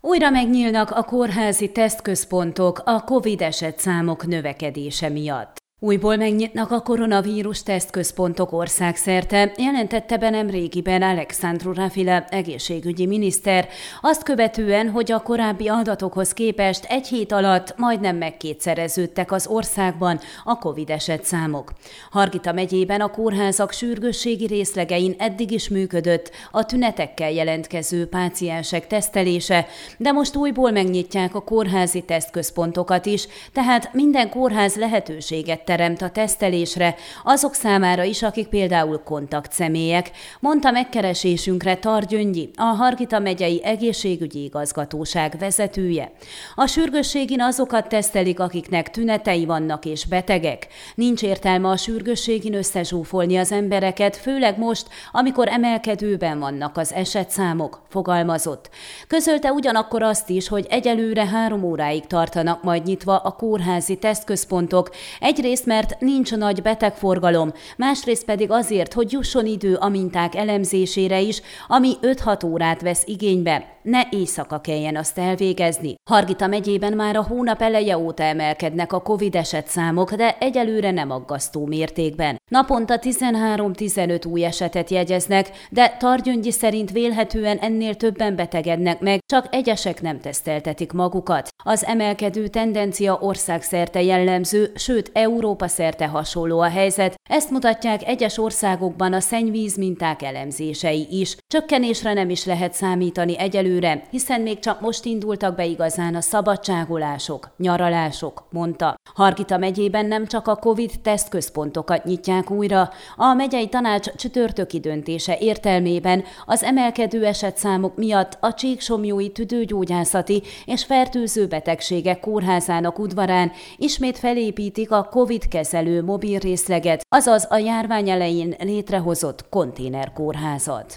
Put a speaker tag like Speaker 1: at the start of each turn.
Speaker 1: Újra megnyílnak a kórházi tesztközpontok a COVID esetszámok növekedése miatt. Újból megnyitnak a koronavírus tesztközpontok országszerte, jelentette be nem régiben Alexandru Rafila egészségügyi miniszter, azt követően, hogy a korábbi adatokhoz képest egy hét alatt majdnem megkétszereződtek az országban a COVID eset számok. Hargita megyében a kórházak sürgősségi részlegein eddig is működött a tünetekkel jelentkező páciensek tesztelése, de most újból megnyitják a kórházi tesztközpontokat is, tehát minden kórház lehetőséget teremt a tesztelésre azok számára is, akik például kontaktszemélyek, mondta megkeresésünkre Targyöngyi, a Hargita megyei egészségügyi igazgatóság vezetője. A sürgősségin azokat tesztelik, akiknek tünetei vannak és betegek. Nincs értelme a sürgősségin összezsúfolni az embereket, főleg most, amikor emelkedőben vannak az esetszámok, fogalmazott. Közölte ugyanakkor azt is, hogy egyelőre három óráig tartanak majd nyitva a kórházi tesztközpontok, egyrészt Egyrészt, mert nincs nagy betegforgalom, másrészt pedig azért, hogy jusson idő a minták elemzésére is, ami 5-6 órát vesz igénybe. Ne éjszaka kelljen azt elvégezni. Hargita megyében már a hónap eleje óta emelkednek a COVID eset számok, de egyelőre nem aggasztó mértékben. Naponta 13-15 új esetet jegyeznek, de Targyöngyi szerint vélhetően ennél többen betegednek meg, csak egyesek nem teszteltetik magukat. Az emelkedő tendencia országszerte jellemző, sőt Európa szerte hasonló a helyzet. Ezt mutatják egyes országokban a szennyvíz minták elemzései is. Csökkenésre nem is lehet számítani egyelőre, hiszen még csak most indultak be igazán a szabadságolások, nyaralások, mondta. Hargita megyében nem csak a COVID tesztközpontokat nyitják újra, a megyei tanács csütörtöki döntése értelmében az emelkedő esetszámok miatt a Csíksomjói tüdőgyógyászati és fertőző betegségek kórházának udvarán ismét felépítik a COVID kezelő mobil részleget, azaz a járvány elején létrehozott konténerkórházat.